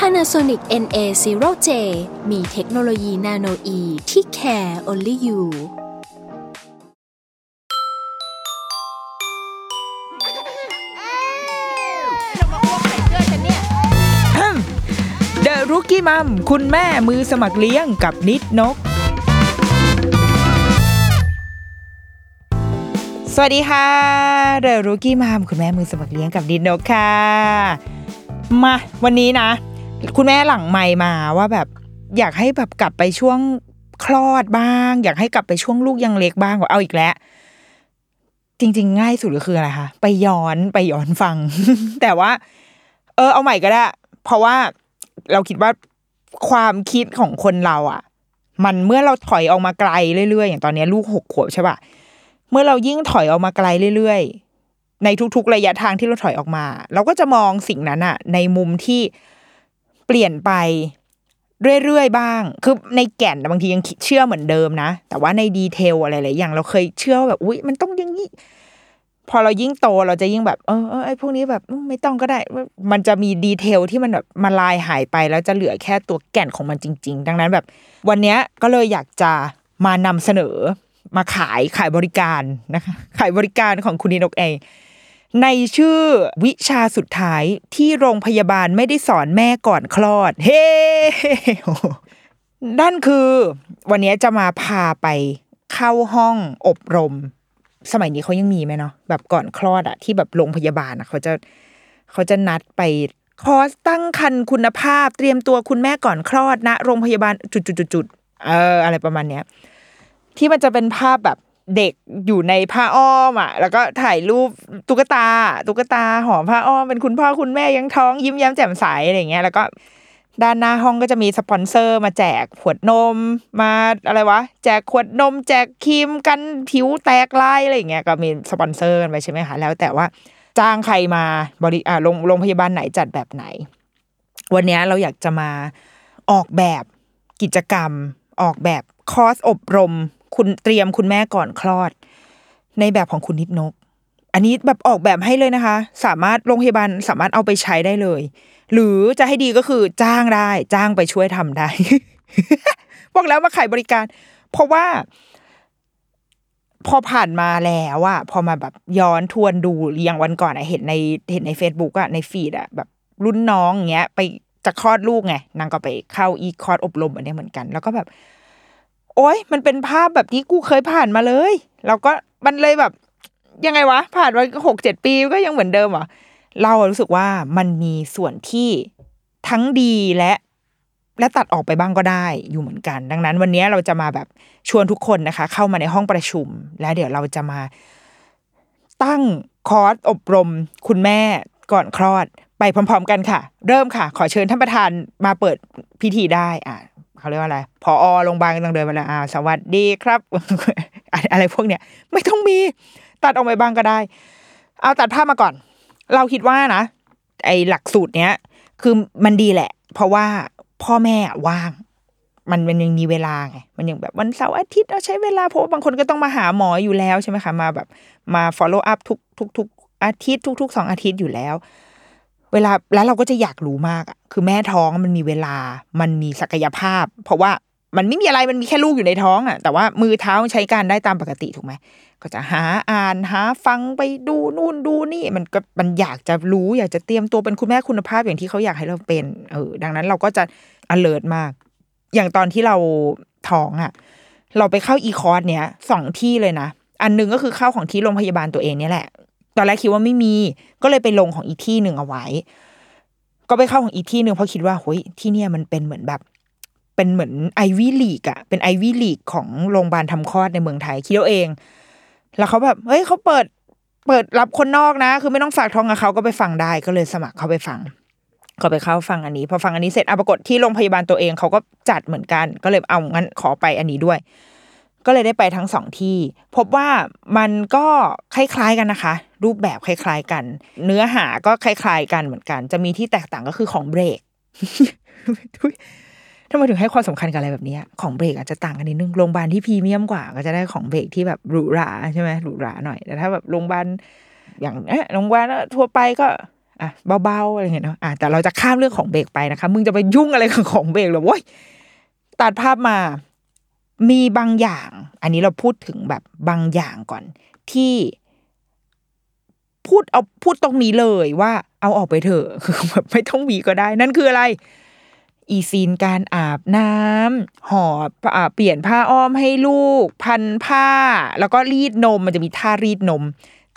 Panasonic NA0J มีเทคโนโลยีนาโนอีที่ care only you เดรุกี้มัมคุณแม่มือสมัครเลี้ยงกับนิดนก สวัสดีค่ะเดรุกี้มัมคุณแม่มือสมัครเลี้ยงกับนิดนกค่ะ มาวันนี้นะ คุณแม่หลังไม่มาว่าแบบอยากให้แบบกลับไปช่วงคลอดบ้าง อยากให้กลับไปช่วงลูกยังเล็กบ้างว่าเอาอีกแล้ว จริง ๆ ง่ายสุดก็คืออะไรคะไปย้อนไปย้อนฟัง แต่ว่า เออ เอาใหม่ก็ได้ เพราะว่าเราคิดว่าความคิดของคนเราอะ มันเมื่อเราถอยออกมาไกลเรื่อยๆ อย่างตอนนี้ลูกหกขวบใช่ปะเมื่อเรายิ่งถอยออกมาไกลเรื่อยๆ ในทุกๆ ระยะทางที่เราถอยออกมา เราก็จะมองสิ่งนั้นอะในมุมที่ เปลี่ยนไปเรื่อยๆบ้าง คือในแก่นบางทียังเชื่อเหมือนเดิมนะ แต่ว่าในดีเทลอะไรหลายอย่างเราเคยเชื่อว่าแบบอุ้ยมันต้องอย่างนี้พอเรายิ่งโตเราจะยิ่งแบบเออเออไอ้พวกนี้แบบไม่ต้องก็ได้ มันจะมีดีเทลที่มันแบบมาลายหายไปแล้วจะเหลือแค่ตัวแก่นของมันจริง ๆ ดังนั้นแบบ วันนี้ก็เลยอยากจะมานำเสนอมาขายขายบริการนะคะขายบริการของคุณนินกเอง ในชื่อวิชาสุดท้ายที่โรงพยาบาลไม่ได้สอนแม่ก่อนคลอด เฮ้นั่นคือวันนี้จะมาพาไปเข้าห้องอบรม สมัยนี้เขายังมีไหมเนาะแบบก่อนคลอดอะที่แบบโรงพยาบาลอะเขาจะเขาจะนัดไปคอร์สตั้งครรภ์คุณภาพ เตรียมตัวคุณแม่ก่อนคลอดนะ โรงพยาบาลจุดๆๆๆเอออะไรประมาณเนี้ย ที่มันจะเป็นภาพแบบ เด็กอยู่ในผ้าอ้อมอะ แล้วก็ถ่ายรูปตุ๊กตา ตุ๊กตาห่อผ้าอ้อมเป็นคุณพ่อคุณแม่ยังท้องยิ้มแย้มแจ่มใสอะไรเงี้ยแล้วก็ด้านหน้าห้องก็จะมีสปอนเซอร์มาแจกขวดนมมาอะไรวะ แจกขวดนม แจกครีมกันผิวแตกลายอะไรเงี้ยก็มีสปอนเซอร์กันไปใช่ไหมคะแล้วแต่ว่าจ้างใครมาบริอ่าโรงโรงพยาบาลไหนจัดแบบไหน วันนี้เราอยากจะมาออกแบบกิจกรรม ออกแบบคอร์สอบรม คุณเตรียมคุณแม่ก่อนคลอด ในแบบของคุณนิดนก อันนี้แบบออกแบบให้เลยนะคะ สามารถโรงพยาบาลสามารถเอาไปใช้ได้เลย หรือจะให้ดีก็คือจ้างได้ จ้างไปช่วยทำได้บอกแล้วมาขายบริการ เพราะว่า พอผ่านมาแล้วอะพอมาแบบย้อนทวนดูอย่างวันก่อนอะเห็นในเห็นใน Facebook อะในฟีดอะแบบรุ่นน้องอย่างเงี้ย ไปจะคลอดลูกไงนางก็ไปเข้าอีคอร์สอบรมอันนี้เหมือนกัน แล้วก็แบบ โอ๊ยมันเป็นภาพแบบที่กูเคยผ่านมาเลยแล้วก็มันเลยแบบ ยังไงวะ ผ่านมาหกเจ็ดปีก็ยังเหมือนเดิมเหรอเรารู้สึกว่ามันมีส่วนที่ทั้งดีและและตัดออกไปบ้างก็ได้อยู่เหมือนกัน ดังนั้น วันนี้เราจะมาแบบชวนทุกคนนะคะ เข้ามาในห้องประชุม แล้วเดี๋ยวเราจะมาตั้งคอร์สอบรม คุณแม่ก่อนคลอด ไปพร้อม ๆ กันค่ะ เริ่มค่ะ ขอเชิญท่านประธานมาเปิดพิธีได้อะ เขาเรียกว่าอะไรพอโรงพยาบาลกำลังเดินมาแล้วอ่าสวัสดีครับ อะไรพวกเนี้ยไม่ต้องมีตัดออกไปบ้างก็ได้ เอาตัดภาพมาก่อน เราคิดว่านะไอหลักสูตรเนี้ย คือมันดีแหละ เพราะว่าพ่อแม่ว่าง มันมันยังมีเวลาไงมันยังแบบวันเสาร์อาทิตย์เราใช้เวลาเพราะว่าบางคนก็ต้องมาหาหมออยู่แล้วใช่ไหมคะมาแบบมา follow up ทุกทุกทุกอาทิตย์ทุกทุกสองอาทิตย์อยู่แล้ว เวลาแล้วเราก็จะอยากรู้มากอะคือแม่ท้องมันมีเวลา มันมีศักยภาพ เพราะว่ามันไม่มีอะไรมันมีแค่ลูกอยู่ในท้องอะแต่ว่ามือเท้าใช้การได้ตามปกติถูกไหมก็จะหาอ่านหาฟังไปดูนู่นดูนี่ มันก็มันอยากจะรู้อยากจะเตรียมตัวเป็นคุณแม่คุณภาพอย่างที่เขาอยากให้เราเป็น เออ ดังนั้นเราก็จะ alert มาก อย่างตอนที่เราท้องอะเราไปเข้าอีคอร์สเนี้ยสองที่เลยนะอันหนึงก็คือเข้าของที่โรงพยาบาลตัวเองเนี่ยแหละ ตอนแรกคิดว่าไม่มี ก็เลยไปลงของอีกที่หนึ่งเอาไว้ ก็ไปเข้าของอีกที่หนึ่งเพราะคิดว่าเฮ้ยที่เนี่ยมันเป็นเหมือนแบบเป็นเหมือนไอวี่ลีกอะเป็นไอวี่ลีกของโรงพยาบาลทำคลอดในเมืองไทยคิดเอาเอง แล้วเขาแบบเฮ้ยเขาเปิดเปิดรับคนนอกนะ คือไม่ต้องฝากท้องกับเขาก็ไปฟังได้ก็เลยสมัครเข้าไปฟัง ก็ไปเข้าฟังอันนี้ พอฟังอันนี้เสร็จอะปรากฏที่โรงพยาบาลตัวเองเขาก็จัดเหมือนกัน ก็เลยเอางั้นขอไปอันนี้ด้วย ก็เลยได้ไปทั้งสองที่ พบว่ามันก็คล้ายๆกันนะคะ รูปแบบคล้ายๆกัน เนื้อหาก็คล้ายๆกันเหมือนกัน จะมีที่แตกต่างก็คือของเบรกทำไมถึงให้ความสำคัญกับอะไรแบบนี้ของเบรกอาจจะต่างกันนิดนึงโรงพยาบาลที่พรีเมียมกว่า ก็จะได้ของเบรกที่แบบหรูหราใช่ไหมหรูหราหน่อยแต่ถ้าแบบโรงพยาบาลอย่างเอ๊ะโรงพยาบาลทั่วไปก็อะเบาๆอะไรเงี้ยเนาะอะแต่เราจะข้ามเรื่องของเบรกไปนะคะ มึงจะไปยุ่งอะไรกับของเบรกหรอโว้ยตัดภาพมา มีบางอย่าง อันนี้เราพูดถึงแบบบางอย่างก่อน ที่พูดเอาพูดตรงนี้เลยว่า เอาออกไปเถอะคือแบบไม่ต้องมีก็ได้ นั่นคืออะไร อีซีนการอาบน้ำห่อเปลี่ยนผ้าอ้อมให้ลูก พันผ้า แล้วก็รีดนมมันจะมีท่ารีดนม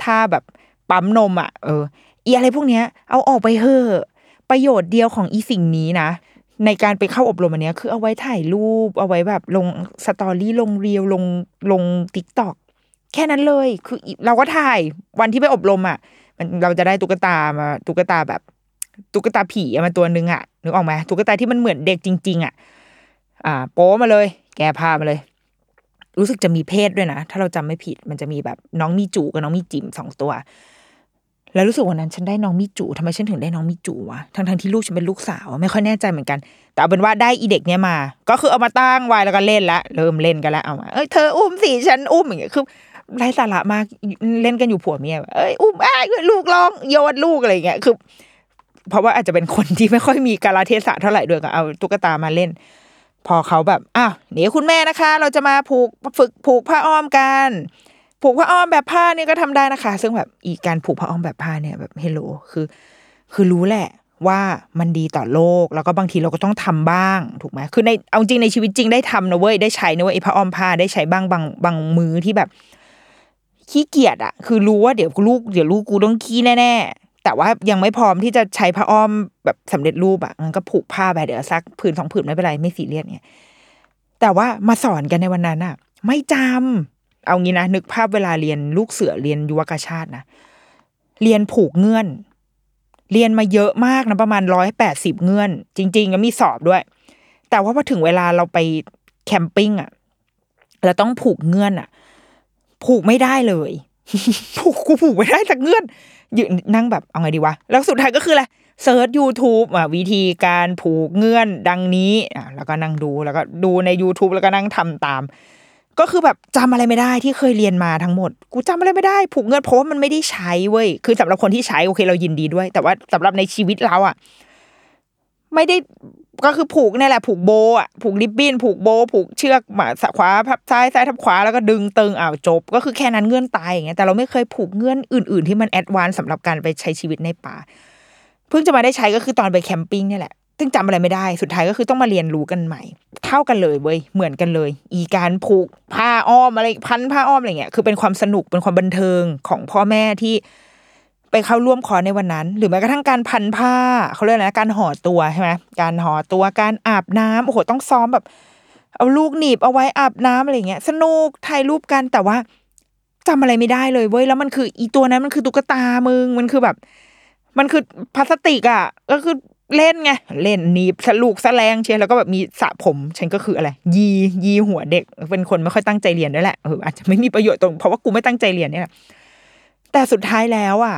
ท่าแบบปั๊มนมอะ เอออีอะไรพวกเนี้ย เอาออกไปเถอะประโยชน์เดียวของอีสิ่งนี้นะ ในการไปเข้าอบรมอันเนี้ยคือเอาไว้ถ่ายรูป เอาไว้แบบลง story ลง reel ลงลง TikTok แค่นั้นเลย คือเราก็ถ่ายวันที่ไปอบรมอะ มันเราจะได้ตุ๊กตามาตุ๊กตาแบบตุ๊กตาผีมาตัวนึงอะนึกออกไหมตุ๊กตาที่มันเหมือนเด็กจริง ๆ อะ อ่า โป๊มาเลย แกพามาเลย รู้สึกจะมีเพศด้วยนะ ถ้าเราจำไม่ผิดมันจะมีแบบน้องมีจูกับน้องมีจิ๋มสองตัว แล้วรู้สึกวันนั้นฉันได้น้องมิจูทำไมฉันถึงได้น้องมิจูวะทั้งทั้งที่ลูกฉันเป็นลูกสาว ไม่ค่อยแน่ใจเหมือนกัน แต่เอาเป็นว่าได้อีเด็กเนี้ยมา ก็คือเอามาตั้งไว้แล้วก็เล่นละเริ่มเล่นกันล้วเอามาเอ้ยเธออุ้มสิฉันอุ้มอย่างเงี้ยคือไร้สาระมากเล่นกันอยู่ผัวเมียเอ้ยอุ้มอ้ายลูกร้องโยนลูกอะไรอย่างเงี้ยคือ เพราะว่าอาจจะเป็นคนที่ไม่ค่อยมีกาลเทศะเท่าไหร่ด้วยก็เอาตุ๊กตามาเล่น พอเขาแบบอ้าวเดี๋ยวคุณแม่นะคะ เราจะมาผูกฝึกผูกผ้าอ้อมกัน ผูกผ้าอ้อมแบบผ้าเนี่ยก็ทำได้นะคะ ซึ่งแบบอีการผูกผ้าอ้อมแบบผ้าเนี่ยแบบเฮลโลคือ คือรู้แหละว่ามันดีต่อโลก แล้วก็บางทีเราก็ต้องทำบ้างถูกไหมคือในเอาจริงในชีวิตจริงได้ทำนะเว้ยได้ใช้นะเว้ยไอ้ผ้าอ้อมผ้าได้ใช้บ้างบางบางมือที่แบบขี้เกียจอะคือรู้ว่าเดี๋ยวลูกเดี๋ยวลูกกูต้องขี้แน่ๆแต่ว่ายังไม่พร้อมที่จะใช้ผ้าอ้อมแบบสำเร็จรูปอะงั้นก็ผูกผ้าไปเดี๋ยวซักผืนสองผืนไม่เป็นไรไม่ซีเรียสเนี่ยแต่ว่ามาสอนกันในวันนั้นอะไม่จำ เอางี้นะนึกภาพเวลาเรียนลูกเสือเรียนยุวกชาตินะเรียนผูกเงื่อน เรียนมาเยอะมากนะประมาณร้อยแปดสิบเงื่อน จริงๆก็มีสอบด้วย แต่ว่าพอถึงเวลาเราไปแคมปิ้งอะเราต้องผูกเงื่อนอะผูกไม่ได้เลยผูกกูผูกไม่ได้สักเงื่อนยืนนั่งแบบเอาไงดีวะ แล้วสุดท้ายก็คืออะไรเซิร์ช YouTube อะวิธีการผูกเงื่อนดังนี้อะแล้วก็นั่งดูแล้วก็ดูใน YouTube แล้วก็นั่งทำตาม ก็คือแบบจำอะไรไม่ได้ที่เคยเรียนมาทั้งหมด กูจำอะไรไม่ได้ ผูกเงื่อนเพราะว่ามันไม่ได้ใช้เว้ยคือสำหรับคนที่ใช้โอเคเรายินดีด้วย แต่ว่าสำหรับในชีวิตเราอะ ไม่ได้ก็คือผูกนี่แหละ ผูกโบอะผูกริบบิ้นผูกโบ ผูกเชือกมาขวาพับซ้ายซ้ายทับขวาแล้วก็ดึงตึงอ้าวจบ ก็คือแค่นั้นเงื่อนตายอย่างเงี้ยแต่เราไม่เคยผูกเงื่อนอื่น ๆ ที่มัน advance สำหรับการไปใช้ชีวิตในป่าเพิ่งจะมาได้ใช้ก็คือตอนไป camping นี่แหละ ซึ่งจำอะไรไม่ได้ สุดท้ายก็คือต้องมาเรียนรู้กันใหม่ เท่ากันเลยเว้ย เหมือนกันเลย อีการผูกผ้าอ้อมอะไรพันผ้าอ้อมอะไรเงี้ย คือเป็นความสนุก เป็นความบันเทิงของพ่อแม่ที่ไปเข้าร่วมคอร์สในวันนั้น หรือแม้กระทั่งการพันผ้า เขาเรียกอะไรนะการห่อตัวใช่ไหมการห่อตัว การอาบน้ำโอ้โห ต้องซ้อมแบบ เอาลูกหนีบเอาไว้อาบน้ำอะไรเงี้ย สนุก ถ่ายรูปกัน แต่ว่าจำอะไรไม่ได้เลยเว้ย แล้วมันคือ อีตัวนั้นมันคือตุ๊กตามึง มันคือแบบ มันคือพลาสติกอะ ก็คือ เล่นไงเล่นหนีบสลูกสแลงเชียร์แล้วก็แบบมีสระผมฉันก็คืออะไร ยียีหัวเด็ก เป็นคนไม่ค่อยตั้งใจเรียนด้วยแหละเอออาจจะไม่มีประโยชน์ตรงเพราะว่ากูไม่ตั้งใจเรียนเนี่ยแหละแต่สุดท้ายแล้วอะ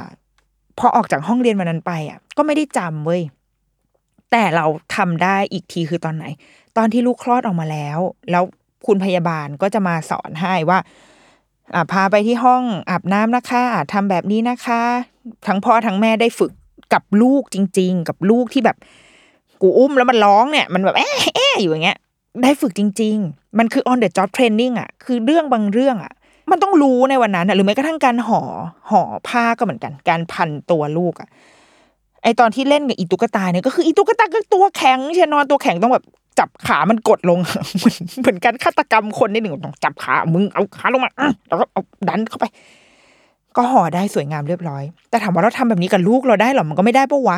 พอออกจากห้องเรียนวันนั้นไปอะ ก็ไม่ได้จำเว้ยแต่เราทำได้อีกทีคือตอนไหน ตอนที่ลูกคลอดออกมาแล้ว แล้วคุณพยาบาลก็จะมาสอนให้ว่าอ่าพาไปที่ห้องอาบน้ำนะคะอ่าทำแบบนี้นะคะ ทั้งพ่อทั้งแม่ได้ฝึก กับลูกจริง ๆ กับลูกที่แบบกูอุ้มแล้วมันร้องเนี่ย มันแบบแอะแอะอยู่อย่างเงี้ย ได้ฝึกจริง ๆ มันคือ on the job training อะ คือเรื่องบางเรื่องอะ มันต้องรู้ในวันนั้นอะหรือแม้กระทั่งการห่อห่อผ้าก็เหมือนกัน การพันตัวลูกอะไอตอนที่เล่นกับอีตุ๊กตาเนี่ยก็คืออีตุ๊กตาก็ตัวแข็งใช่นอนตัวแข็งต้องแบบจับขามันกดลงเหมือนเหมือนการฆาตกรรมคนนิดหนึ่งต้องจับขามึงเอาขาลงมาแล้วก็เอาดันเข้าไป ก็ห่อได้สวยงามเรียบร้อย แต่ถามว่าเราทำแบบนี้กับลูกเราได้หรอมันก็ไม่ได้ปะวะ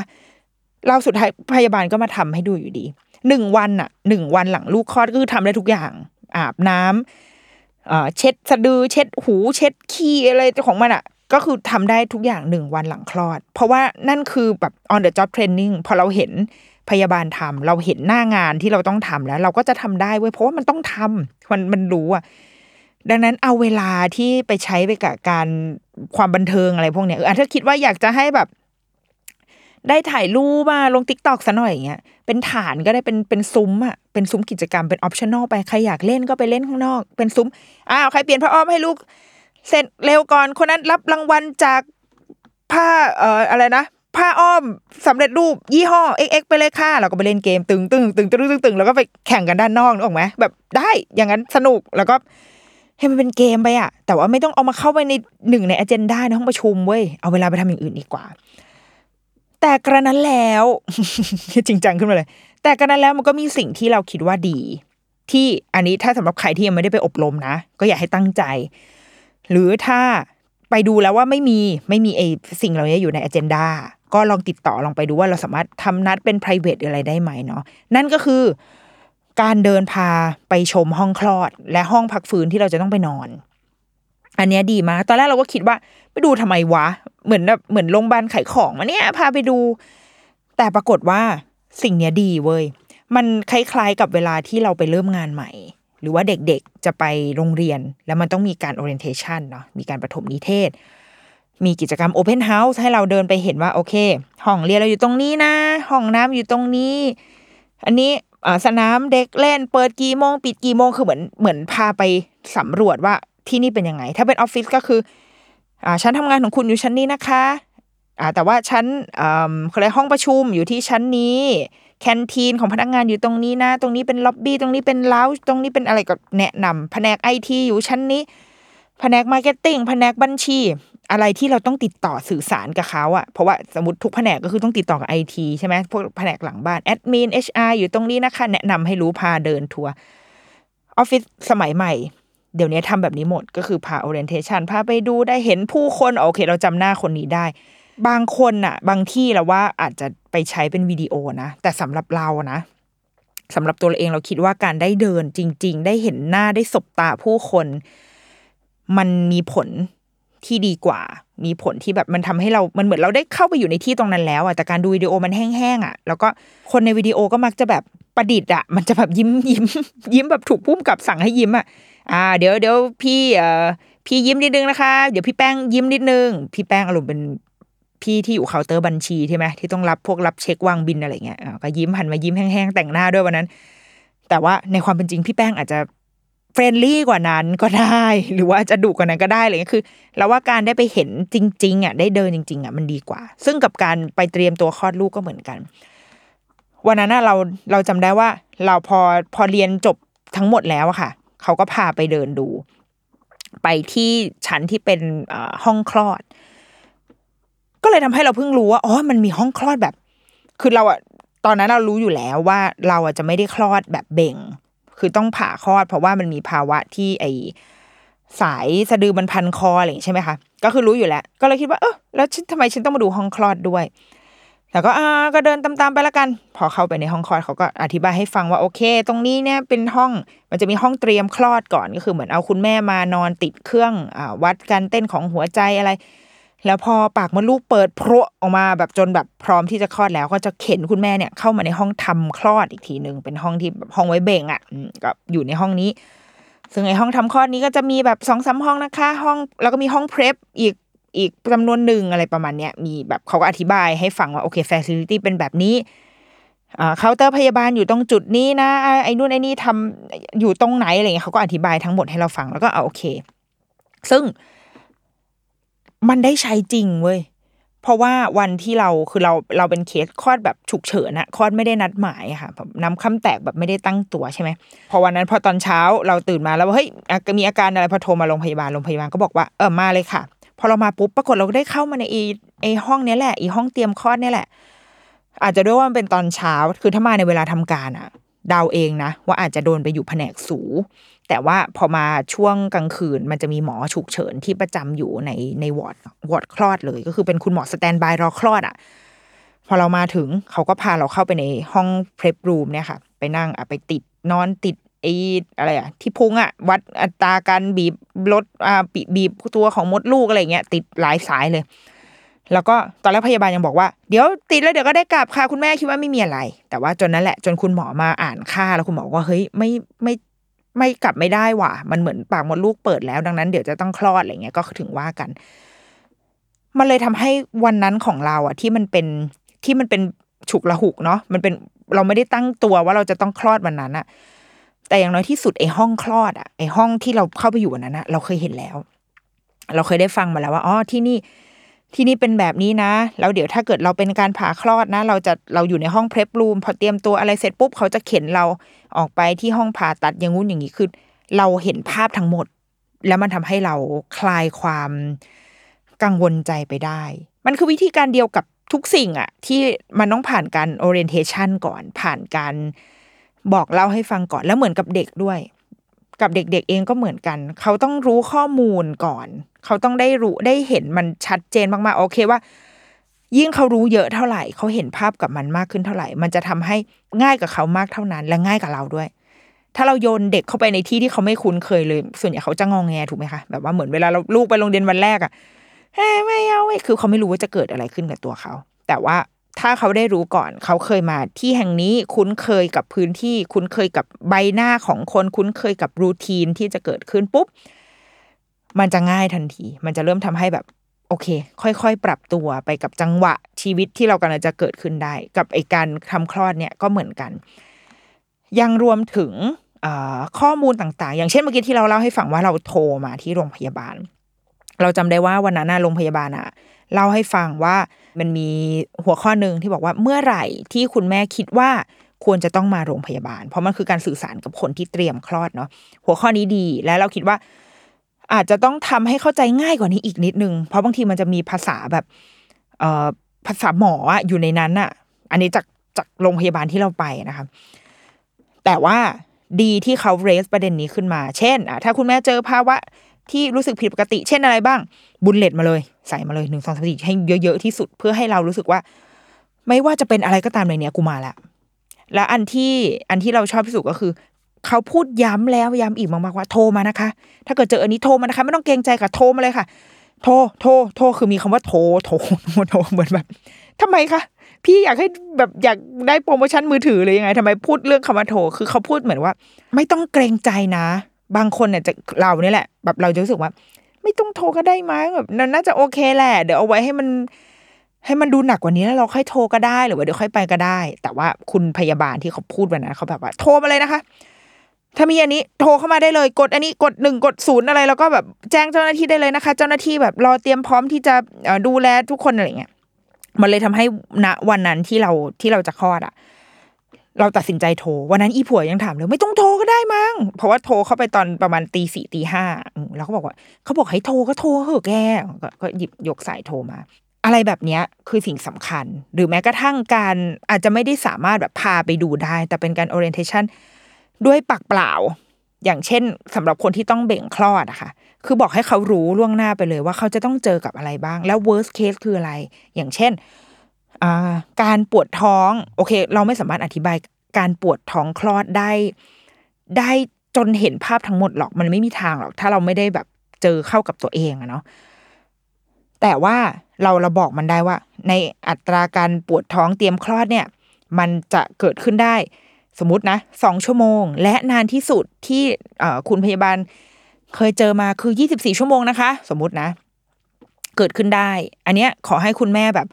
เราสุดท้ายพยาบาลก็มาทำให้ดูอยู่ดีหนึ่งวันอะหนึ่งวันหลังลูกคลอดก็คือทำได้ทุกอย่าง อาบน้ำเอ่อเช็ดสะดือ เช็ดหู เช็ดขี้อะไรของมันอะก็คือทำได้ทุกอย่างหนึ่งวันหลังคลอด เพราะว่านั่นคือแบบ on the job training พอเราเห็นพยาบาลทำเราเห็นหน้างานที่เราต้องทำแล้ว เราก็จะทำได้เว้ยเพราะว่ามันต้องทำมันมันรู้อะ ดังนั้นเอาเวลาที่ไปใช้ไปกับการความบันเทิงอะไรพวกเนี้ยเออถ้าคิดว่าอยากจะให้แบบ ได้ถ่ายรูปมาลง TikTok ซะหน่อยอย่างเงี้ยเป็นฐานก็ได้เป็นเป็นซุ้มอะเป็นซุ้มกิจกรรมเป็น optional ไปใครอยากเล่นก็ไปเล่นข้างนอก เป็นซุ้มอ้าวใครเปลี่ยนผ้าอ้อมให้ลูก เสร็จเร็วก่อนคนนั้นรับรางวัลจากผ้าเอ่ออะไรนะผ้าอ้อมสำเร็จรูปยี่ห้อ XX ไปเลยค่ะเราก็ไปเล่นเกมตึงตึงตึงตึงตึงตึงแล้วก็ไปแข่งกันด้านนอกนึกออกไหมแบบได้อย่างนั้นสนุกแล้วก็ ให้มันเป็นเกมไปอะแต่ว่าไม่ต้องเอามาเข้าไปในหนึ่งในอเจนดาในห้องประชุมเว้ยเอาเวลาไปทำอย่างอื่นดีกว่า แต่กระนั้นแล้วจริงจังขึ้นมาเลย แต่กระนั้นแล้วมันก็มีสิ่งที่เราคิดว่าดี ที่อันนี้ถ้าสำหรับใครที่ยังไม่ได้ไปอบรมนะ ก็อยากให้ตั้งใจ หรือถ้าไปดูแล้วว่าไม่มีไม่มีไอสิ่งเหล่านี้อยู่ในอเจนดาก็ลองติดต่อลองไปดูว่าเราสามารถทำนัดเป็น private อะไรได้ไหมเนาะนั่นก็คือ การเดินพาไปชมห้องคลอด และห้องพักฟื้นที่เราจะต้องไปนอน อันนี้ดีมาก ตอนแรกเราก็คิดว่าไปดูทำไมวะ เหมือนแบบเหมือนโรงพยาบาลขายของมาเนี่ยพาไปดู แต่ปรากฏว่าสิ่งเนี้ยดีเว้ย มันคล้ายๆกับเวลาที่เราไปเริ่มงานใหม่ หรือว่าเด็กๆจะไปโรงเรียน แล้วมันต้องมีการ orientation เนาะ มีการประถมนิเทศ มีกิจกรรม open house ให้เราเดินไปเห็นว่าโอเค ห้องเรียนเราอยู่ตรงนี้นะ ห้องน้ำอยู่ตรงนี้ อันนี้ สนามเด็กเล่น เปิดกี่โมงปิดกี่โมงคือเหมือนเหมือนพาไปสำรวจว่าที่นี่เป็นยังไง ถ้าเป็นออฟฟิศก็คืออ่าชั้นทำงานของคุณอยู่ชั้นนี้นะคะอ่าแต่ว่าชั้นอ่าเขาเรียกห้องประชุมอยู่ที่ชั้นนี้ canteen ของพนักงานอยู่ตรงนี้นะ ตรงนี้เป็นล็อบบี้ตรงนี้เป็นเลาตรงนี้เป็นอะไรก็แนะนำแผนกไอทีอยู่ชั้นนี้แผนก marketing แผนกบัญชี อะไรที่เราต้องติดต่อสื่อสารกับเขาอะเพราะว่าสมมติทุกแผนกก็คือต้องติดต่อกับไอทีใช่ไหมพวกแผนกหลังบ้าน admin HR อยู่ตรงนี้นะคะ แนะนำให้รู้พาเดินทัวร์ออฟฟิศสมัยใหม่ เดี๋ยวนี้ทำแบบนี้หมดก็คือพา orientation พาไปดูได้เห็นผู้คนโอเค เราจำหน้าคนนี้ได้ บางคนน่ะบางที่เราว่าอาจจะไปใช้เป็นวิดีโอนะ แต่สำหรับเรานะสำหรับตัวเราเองเราคิดว่าการได้เดินจริง ๆ ได้เห็นหน้าได้สบตาผู้คน มันมีผล ที่ดีกว่า มีผลที่แบบมันทำให้เรา มันเหมือนเราได้เข้าไปอยู่ในที่ตรงนั้นแล้วอะแต่การดูวิดีโอมันแห้งๆอะแล้วก็คนในวิดีโอก็มักจะแบบประดิษฐ์อะมันจะแบบยิ้มยิ้มยิ้มแบบถูกผู้กำกับสั่งให้ยิ้มอะอ่า เดี๋ยวเดี๋ยวพี่เอ่อพี่ยิ้มนิดนึงนะคะ เดี๋ยวพี่แป้งยิ้มนิดนึง พี่แป้งอารมณ์เป็นพี่ที่อยู่เคาน์เตอร์บัญชีใช่ไหมที่ต้องรับพวกรับเช็ควางบิลอะไรเงี้ยก็ยิ้มหันมายิ้มแห้งๆแต่งหน้าด้วยวันนั้น แต่ว่าในความเป็นจริงพี่แป้งอาจจะ friendly กว่านั้นก็ได้ หรือว่าจะดุกว่านั้นก็ได้อะไรเงี้ยคือเราว่าการได้ไปเห็นจริงๆอะได้เดินจริง ๆอะมันดีกว่า ซึ่งกับการไปเตรียมตัวคลอดลูกก็เหมือนกัน วันนั้นน่ะเราเราจำได้ว่า เราพอพอเรียนจบทั้งหมดแล้วอะค่ะ เขาก็พาไปเดินดู ไปที่ชั้นที่เป็นห้องคลอด ก็เลยทำให้เราเพิ่งรู้ว่าอ๋อมันมีห้องคลอดแบบ คือเราอะตอนนั้นเรารู้อยู่แล้วว่าเราอะจะไม่ได้คลอดแบบเบ่ง คือต้องผ่าคลอด เพราะว่ามันมีภาวะที่ไอสายสะดือมันพันคออะไรอย่างใช่ไหมคะก็คือรู้อยู่แล้ว ก็เลยคิดว่าเออแล้วฉันทำไมฉันต้องมาดูห้องคลอดด้วยแต่ก็อ่าก็เดินตามๆไปแล้วกัน พอเข้าไปในห้องคลอดเขาก็อธิบายให้ฟังว่าโอเค ตรงนี้เนี่ยเป็นห้องมันจะมีห้องเตรียมคลอดก่อนก็คือเหมือนเอาคุณแม่มานอนติดเครื่องอ่าวัดการเต้นของหัวใจอะไร แล้วพอปากมดลูกเปิดพรวออกมาแบบจนแบบพร้อมที่จะคลอดแล้วก็จะเข็นคุณแม่เนี่ยเข้ามาในห้องทำคลอดอีกทีหนึ่งเป็นห้องที่แบบห้องไว้เบ่งอะอืมก็อยู่ในห้องนี้ ซึ่งไอห้องทำคลอดนี้ก็จะมีแบบสองสามห้องนะคะ ห้องแล้วก็มีห้องเพรสอีกอีกจำนวนหนึ่งอะไรประมาณเนี้ยมีแบบเขาก็อธิบายให้ฟังว่าโอเคฟ a ซิลิตี้เป็นแบบนี้อ่าเคาน์เตอร์พยาบาลอยู่ตรงจุดนี้นะอ่าไอ้นู่นไอ้นี่ทำอยู่ตรงไหนอะไรเงี้ยเขาก็อธิบายทั้งหมดให้เราฟังแล้วก็เอาโอเค ซึ่ง มันได้ใช้จริงเว้ยเพราะว่าวันที่เราคือเราเราเป็นเคสคลอดแบบฉุกเฉินอะคลอดไม่ได้นัดหมายค่ะแบบน้ำคร่ำแตกแบบไม่ได้ตั้งตัวใช่ไหมพอวันนั้นพอตอนเช้าเราตื่นมาแล้วว่าเฮ้ยมีอาการอะไรพอโทรมาโรงพยาบาลโรงพยาบาลก็บอกว่าเออมาเลยค่ะ พอเรามาปุ๊บปรากฏเราก็ได้เข้ามาในไอไอห้องนี้แหละอีห้องเตรียมคลอดนี่แหละ อาจจะด้วยว่ามันเป็นตอนเช้าคือถ้ามาในเวลาทำการอะ เดาเองนะ ว่าอาจจะโดนไปอยู่แผนกสูติ แต่ว่าพอมาช่วงกลางคืน มันจะมีหมอฉุกเฉินที่ประจำอยู่ในในวอร์ดวอร์ดคลอดเลย ก็คือเป็นคุณหมอ standby รอคลอดอะพอเรามาถึงเขาก็พาเราเข้าไปในห้องเพล p รูมเนี่ยค่ะ ไปนั่งอะไปติดนอนติดไอ้อะไรอะที่พุงอะวัดอัตราการบีบลดอ่าบีบตัวของมดลูกอะไรเงี้ยติดหลายสายเลย แล้วก็ตอนแรกพยาบาลยังบอกว่าเดี๋ยวติดแล้วเดี๋ยวก็ได้กลับค่ะคุณแม่คิดว่าไม่มีอะไร แต่ว่าจนนั้นแหละ จนคุณหมอมาอ่านค่าแล้วคุณหมอว่าเฮ้ยไม่ไม่ไม่กลับไม่ได้ว่ะ มันเหมือนปากมดลูกเปิดแล้วดังนั้นเดี๋ยวจะต้องคลอดอะไรเงี้ยก็ถึงว่ากัน มันเลยทำให้วันนั้นของเราอะ ที่มันเป็นที่มันเป็นฉุกละหุกเนาะมันเป็นเราไม่ได้ตั้งตัวว่าเราจะต้องคลอดวันนั้นอะแต่อย่างน้อยที่สุดไอ้ห้องคลอดอะไอ้ห้องที่เราเข้าไปอยู่วันนั้นอะเราเคยเห็นแล้ว เราเคยได้ฟังมาแล้วว่าอ๋อที่นี่ ที่นี่เป็นแบบนี้นะ แล้วเดี๋ยวถ้าเกิดเราเป็นการผ่าคลอดนะ เราจะเราอยู่ในห้องเพลฟรูมพอเตรียมตัวอะไรเสร็จปุ๊บเขาจะเข็นเราออกไปที่ห้องผ่าตัดอย่างงู้นอย่างนี้คือเราเห็นภาพทั้งหมด แล้วมันทำให้เราคลายความกังวลใจไปได้ มันคือวิธีการเดียวกับทุกสิ่งอะที่มันต้องผ่านการ orientation ก่อนผ่านการบอกเล่าให้ฟังก่อนแล้วเหมือนกับเด็กด้วย กับเด็กๆเองก็เหมือนกัน เขาต้องรู้ข้อมูลก่อน เขาต้องได้รู้ได้เห็นมันชัดเจนมากๆ โอเคว่า ยิ่งเขารู้เยอะเท่าไหร่ เขาเห็นภาพกับมันมากขึ้นเท่าไหร่ มันจะทำให้ง่ายกับเขามากเท่านั้น และง่ายกับเราด้วย ถ้าเราโยนเด็กเข้าไปในที่ที่เขาไม่คุ้นเคยเลย ส่วนใหญ่เขาจะงองแงถูกไหมคะแบบว่าเหมือนเวลาเราลูกไปโรงเรียนวันแรกอะเฮ้ไม่เอาเว้ยคือเขาไม่รู้ว่าจะเกิดอะไรขึ้นกับตัวเขา แต่ว่า ถ้าเขาได้รู้ก่อน เขาเคยมาที่แห่งนี้คุ้นเคยกับพื้นที่ คุ้นเคยกับใบหน้าของคนคุ้นเคยกับรูทีนที่จะเกิดขึ้นปุ๊บ มันจะง่ายทันที มันจะเริ่มทำให้แบบ โอเค ค่อยๆ ปรับตัวไปกับจังหวะชีวิตที่เรากำลังจะเกิดขึ้นได้ กับไอการทำคลอดเนี่ยก็เหมือนกัน ยังรวมถึงข้อมูลต่างๆ อย่างเช่นเมื่อกี้ที่เราเล่าให้ฟังว่าเราโทรมาที่โรงพยาบาล เราจำได้ว่าวันนั้นโรงพยาบาลอะเล่าให้ฟังว่า มันมีหัวข้อหนึ่งที่บอกว่าเมื่อไหร่ที่คุณแม่คิดว่าควรจะต้องมาโรงพยาบาล เพราะมันคือการสื่อสารกับคนที่เตรียมคลอดเนาะหัวข้อนี้ดีและเราคิดว่า อาจจะต้องทำให้เข้าใจง่ายกว่านี้อีกนิดนึง เพราะบางทีมันจะมีภาษาแบบเอ่อภาษาหมออะอยู่ในนั้นอะอันนี้จากจากโรงพยาบาลที่เราไปนะคะแต่ว่าดีที่เขาเรสประเด็นนี้ขึ้นมา เช่นอะถ้าคุณแม่เจอภาวะ ที่รู้สึกผิดปกติ เช่นอะไรบ้างบุญเลตมาเลย ใส่มาเลยหนึ่งสองสามสี่ให้เยอะๆที่สุดเพื่อให้เรารู้สึกว่า ไม่ว่าจะเป็นอะไรก็ตามในเนี้ยกูมาละแล้วอันที่อันที่เราชอบที่สุดก็คือ เขาพูดย้ำแล้วย้ำอีกมากๆว่าโทรมานะคะ ถ้าเกิดเจออันนี้โทรมานะคะ ไม่ต้องเกรงใจค่ะโทรมาเลยค่ะ โทรโทรโทรคือมีคำว่าโทรโทรโทรเหมือนแบบทำไมคะพี่อยากให้แบบอยากได้โปรโมชั่นมือถือเลยยังไงทำไมพูดเรื่องคำว่าโทรคือเขาพูดเหมือนว่า ไม่ต้องเกรงใจนะ บางคนเนี่ยจะเราเนี่ยแหละ แบบเราจะรู้สึกว่า ไม่ต้องโทรก็ได้มั้งแบบน่าจะโอเคแหละ เดี๋ยวเอาไว้ให้มัน ให้มันดูหนักกว่านี้แล้วเราค่อยโทรก็ได้หรือว่าเดี๋ยวค่อยไปก็ได้ แต่ว่าคุณพยาบาลที่เขาพูดวันนั้นเขาแบบว่า โทรมาเลยนะคะ ถ้ามีอันนี้โทรเข้ามาได้เลย กดอันนี้กดหนึ่งกดศูนย์อะไร แล้วก็แบบแจ้งเจ้าหน้าที่ได้เลยนะคะ เจ้าหน้าที่แบบรอเตรียมพร้อมที่จะดูแลทุกคนอะไรเงี้ยมันเลยทำให้ณวันนั้นที่เราที่เราจะคลอดอะ เราตัดสินใจโทร วันนั้นอีผัวยังถามเลยไม่ต้องโทรก็ได้มั้งเพราะว่าโทรเข้าไปตอนประมาณตีสี่ตีห้าแล้วเขาบอกว่าเขาบอกให้โทรก็โทรเหอะแกก็หยิบยกสายโทรมา อะไรแบบนี้คือสิ่งสำคัญ หรือแม้กระทั่งการอาจจะไม่ได้สามารถแบบพาไปดูได้ แต่เป็นการ orientation ด้วยปากเปล่า อย่างเช่นสำหรับคนที่ต้องเบ่งคลอดอะค่ะคือบอกให้เขารู้ล่วงหน้าไปเลยว่าเขาจะต้องเจอกับอะไรบ้าง แล้ว worst case คืออะไร อย่างเช่น การปวดท้องโอเค เราไม่สามารถอธิบายการปวดท้องคลอดได้ ได้จนเห็นภาพทั้งหมดหรอกมันไม่มีทางหรอก ถ้าเราไม่ได้แบบเจอเข้ากับตัวเองอะเนาะแต่ว่าเราเราบอกมันได้ว่า ในอัตราการปวดท้องเตรียมคลอดเนี่ย มันจะเกิดขึ้นได้ สมมตินะสองชั่วโมง และนานที่สุดที่คุณพยาบาลเคยเจอมาคือยี่สิบสี่ชั่วโมงนะคะ สมมตินะ เกิดขึ้นได้ อันเนี้ยขอให้คุณแม่แบบ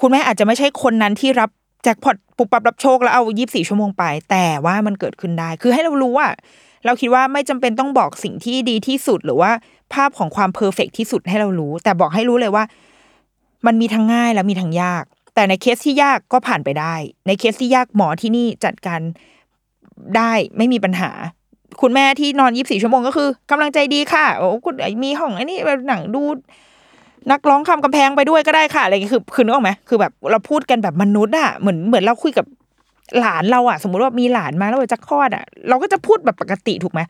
คุณแม่อาจจะไม่ใช่คนนั้นที่รับแจ็คพอตปุบปับรับโชคแล้วเอายี่บสี่ชั่วโมงไป แต่ว่ามันเกิดขึ้นได้ คือให้เรารู้ว่า เราคิดว่าไม่จำเป็นต้องบอกสิ่งที่ดีที่สุดหรือว่าภาพของความ perfect ที่สุดให้เรารู้ แต่บอกให้รู้เลยว่า มันมีทั้งง่ายและมีทั้งยาก แต่ในเคสที่ยากก็ผ่านไปได้ ในเคสที่ยากหมอที่นี่จัดการได้ไม่มีปัญหา คุณแม่ที่นอนยีิบสี่ชั่วโมงก็คือกำลังใจดีค่ะโอ้คุณมีห้องอ้นี่หนังดู นักร้องคำกำแพงไปด้วยก็ได้ค่ะอะไรคือคือนึกออกไหมคือแบบเราพูดกันแบบมนุษย์อะเหมือนเหมือนเราคุยกับหลานเราอะสมมุติว่ามีหลานมาแล้วจะคลอดอะเราก็จะพูดแบบปกติถูกไหม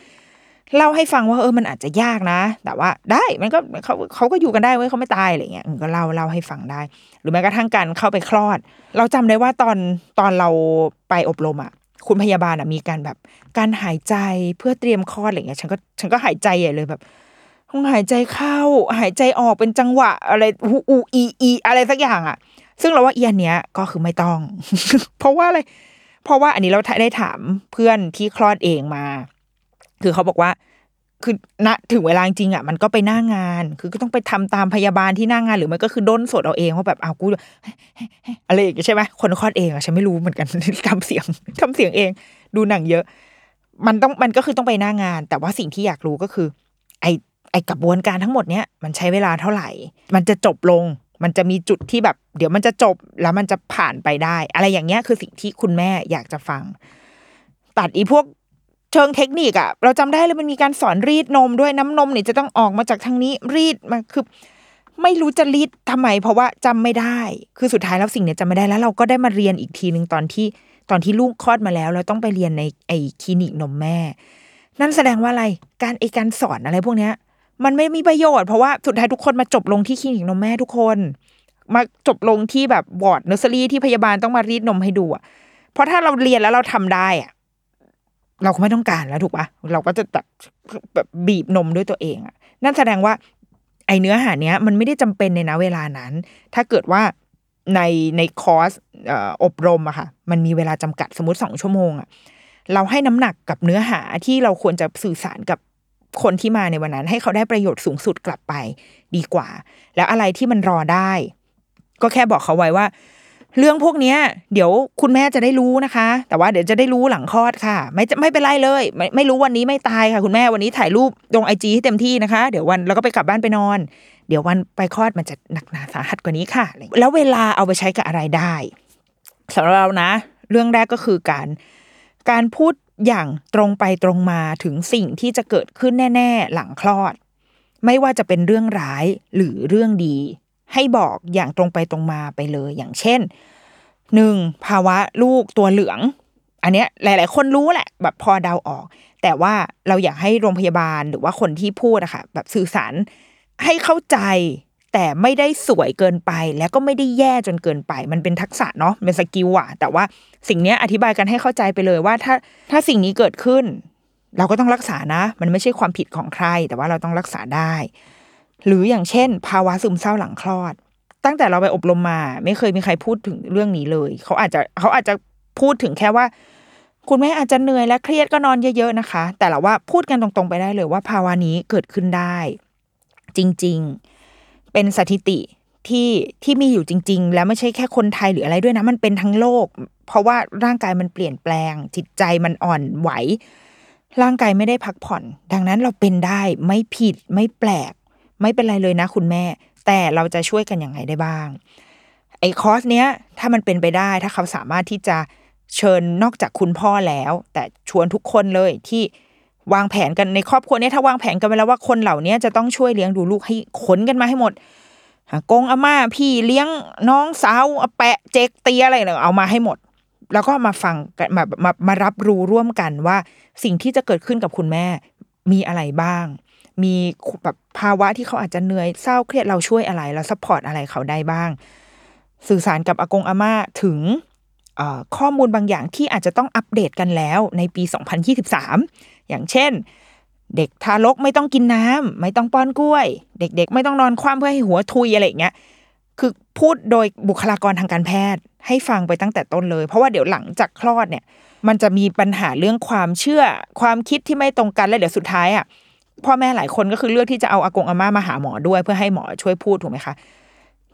เล่าให้ฟังว่าเออมันอาจจะยากนะ แต่ว่าได้มันก็เขาเขาก็อยู่กันได้เว้ยเขาไม่ตายอะไรเงี้ยก็เล่าเล่าให้ฟังได้ หรือแม้กระทั่งการเข้าไปคลอด เราจำได้ว่าตอนตอนเราไปอบรมอะคุณพยาบาลอะมีการแบบการหายใจเพื่อเตรียมคลอดอะไรเงี้ยฉันก็ฉันก็หายใจใหญ่เลยแบบ ต้องหายใจเข้า หายใจออกเป็นจังหวะ อะไรอูอูอีอีอะไรสักอย่างอะซึ่งเราว่าเอียนเนี้ยก็คือไม่ต้อง เพราะว่าอะไร เพราะว่าอันนี้เราได้ถามเพื่อนที่คลอดเองมา คือเขาบอกว่า คือณถึงเวลาจริงอะ มันก็ไปหน้างาน คือก็ต้องไปทำตามพยาบาลที่หน้างานหรือมันก็คือด้นสดเอาเองว่าแบบอากูอะไรอย่างเงี้ยใช่ไหมคนคลอดเองอะฉันไม่รู้เหมือนกันทำเสียงทำเสียงเอง ดูหนังเยอะ มันต้องมันก็คือต้องไปหน้างาน แต่ว่าสิ่งที่อยากรู้ก็คือ ไอ ไอกระบวนการทั้งหมดเนี้ยมันใช้เวลาเท่าไหร่ มันจะจบลง มันจะมีจุดที่แบบ เดี๋ยวมันจะจบแล้วมันจะผ่านไปได้ อะไรอย่างเงี้ยคือสิ่งที่คุณแม่อยากจะฟัง ตัดอีพวกเชิงเทคนิคอะเราจำได้เลยมันมีการสอนรีดนมด้วยน้ำนมเนี่ยจะต้องออกมาจากทางนี้รีดมาคือ ไม่รู้จะรีดทำไม เพราะว่าจำไม่ได้ คือสุดท้ายแล้วสิ่งเนี้ยจำไม่ได้แล้ว เราก็ได้มาเรียนอีกทีหนึ่งตอนที่ตอนที่ลูกคลอดมาแล้ว เราต้องไปเรียนในไอคลินิกนมแม่ นั่นแสดงว่าอะไรการไอการสอนอะไรพวกเนี้ย มันไม่มีประโยชน์เพราะว่าสุดท้ายทุกคนมาจบลงที่คลินิกนมแม่ทุกคน มาจบลงที่แบบวอร์ดเนอร์เซอรี่ที่พยาบาลต้องมารีดนมให้ดูอะเพราะถ้าเราเรียนแล้วเราทำได้อะเราก็ไม่ต้องการแล้วถูกปะเราก็จะแบบแบบบีบนมด้วยตัวเองอะนั่นแสดงว่า ไอเนื้อหาเนี้ย มันไม่ได้จำเป็นในนะเวลานั้น ถ้าเกิดว่าในในคอร์สอออบรมอะค่ะ มันมีเวลาจำกัดสมมติสองชั่วโมงอะเราให้น้ำหนักกับเนื้อหาที่เราควรจะสื่อสารกับ คนที่มาในวันนั้น ให้เขาได้ประโยชน์สูงสุดกลับไปดีกว่า แล้วอะไรที่มันรอได้ ก็แค่บอกเขาไว้ว่า เรื่องพวกเนี้ยเดี๋ยวคุณแม่จะได้รู้นะคะ แต่ว่าเดี๋ยวจะได้รู้หลังคลอดค่ะ ไม่จะไม่เป็นไรเลย ไม่ไม่รู้วันนี้ไม่ตายค่ะ คุณแม่วันนี้ถ่ายรูปลงไอจีให้เต็มที่นะคะ เดี๋ยววันแล้วก็ไปกลับบ้านไปนอน เดี๋ยววันไปคลอดมันจะหนักหนาสาหัสกว่านี้ค่ะ แล้วเวลาเอาไปใช้กับอะไรได้สำหรับเรานะ เรื่องแรกก็คือการการพูด อย่างตรงไปตรงมาถึงสิ่งที่จะเกิดขึ้นแน่ ๆ หลังคลอด ไม่ว่าจะเป็นเรื่องร้ายหรือเรื่องดี ให้บอกอย่างตรงไปตรงมาไปเลย อย่างเช่นหนึ่งภาวะลูกตัวเหลือง อันเนี้ยหลาย ๆ คนรู้แหละ แบบพอเดาออก แต่ว่าเราอยากให้โรงพยาบาลหรือว่าคนที่พูดอะค่ะแบบสื่อสารให้เข้าใจ แต่ไม่ได้สวยเกินไป แล้วก็ไม่ได้แย่จนเกินไป มันเป็นทักษะเนาะเป็นสกิลอะแต่ว่าสิ่งนี้อธิบายกันให้เข้าใจไปเลยว่าถ้าถ้าสิ่งนี้เกิดขึ้น เราก็ต้องรักษานะ มันไม่ใช่ความผิดของใคร แต่ว่าเราต้องรักษาได้ หรืออย่างเช่น ภาวะซึมเศร้าหลังคลอด ตั้งแต่เราไปอบรมมา ไม่เคยมีใครพูดถึงเรื่องนี้เลย เขาอาจจะเขาอาจจะพูดถึงแค่ว่าคุณแม่อาจจะเหนื่อยและเครียดก็นอนเยอะๆนะคะ แต่ละว่าพูดกันตรงๆไปได้เลยว่าภาวะนี้เกิดขึ้นได้ จริง ๆ เป็นสถิติที่ที่มีอยู่จริง ๆ แล้วไม่ใช่แค่คนไทยหรืออะไรด้วยนะ มันเป็นทั้งโลก เพราะว่าร่างกายมันเปลี่ยนแปลง จิตใจมันอ่อนไหว ร่างกายไม่ได้พักผ่อน ดังนั้นเราเป็นได้ไม่ผิดไม่แปลก ไม่เป็นไรเลยนะคุณแม่ แต่เราจะช่วยกันยังไงได้บ้าง ไอ้คอร์สเนี้ย ถ้ามันเป็นไปได้ถ้าเขาสามารถที่จะเชิญนอกจากคุณพ่อแล้ว แต่ชวนทุกคนเลยที่ วางแผนกันในครอบครัวเนี้ยถ้าวางแผนกันไปแล้วว่าคนเหล่านี้จะต้องช่วยเลี้ยงดูลูกให้ขนกันมาให้หมดอากงอาม่าพี่เลี้ยงน้องสาวอแปะเจ๊กเตียอะไรเนี่ยเอามาให้หมด แล้วก็มาฟังมามามารับรู้ร่วมกันว่า สิ่งที่จะเกิดขึ้นกับคุณแม่มีอะไรบ้าง มีแบบภาวะที่เขาอาจจะเหนื่อยเศร้าเครียดเราช่วยอะไรเรา support อะไรเขาได้บ้าง สื่อสารกับอากงอาม่าถึงข้อมูลบางอย่างที่อาจจะต้องอัปเดตกันแล้วในปี 2023 อย่างเช่น เด็กทารกไม่ต้องกินน้ำไม่ต้องป้อนกล้วย เด็ก ๆ ไม่ต้องนอนคว่ำเพื่อให้หัวทุยอะไรอย่างเงี้ยคือพูดโดยบุคลากรทางการแพทย์ ให้ฟังไปตั้งแต่ต้นเลย เพราะว่าเดี๋ยวหลังจากคลอดเนี่ย มันจะมีปัญหาเรื่องความเชื่อ ความคิดที่ไม่ตรงกันแล้วเดี๋ยวสุดท้ายอะพ่อแม่หลายคนก็คือเลือกที่จะเอาอากงอาม่ามาหาหมอด้วยเพื่อให้หมอช่วยพูดถูกไหมคะ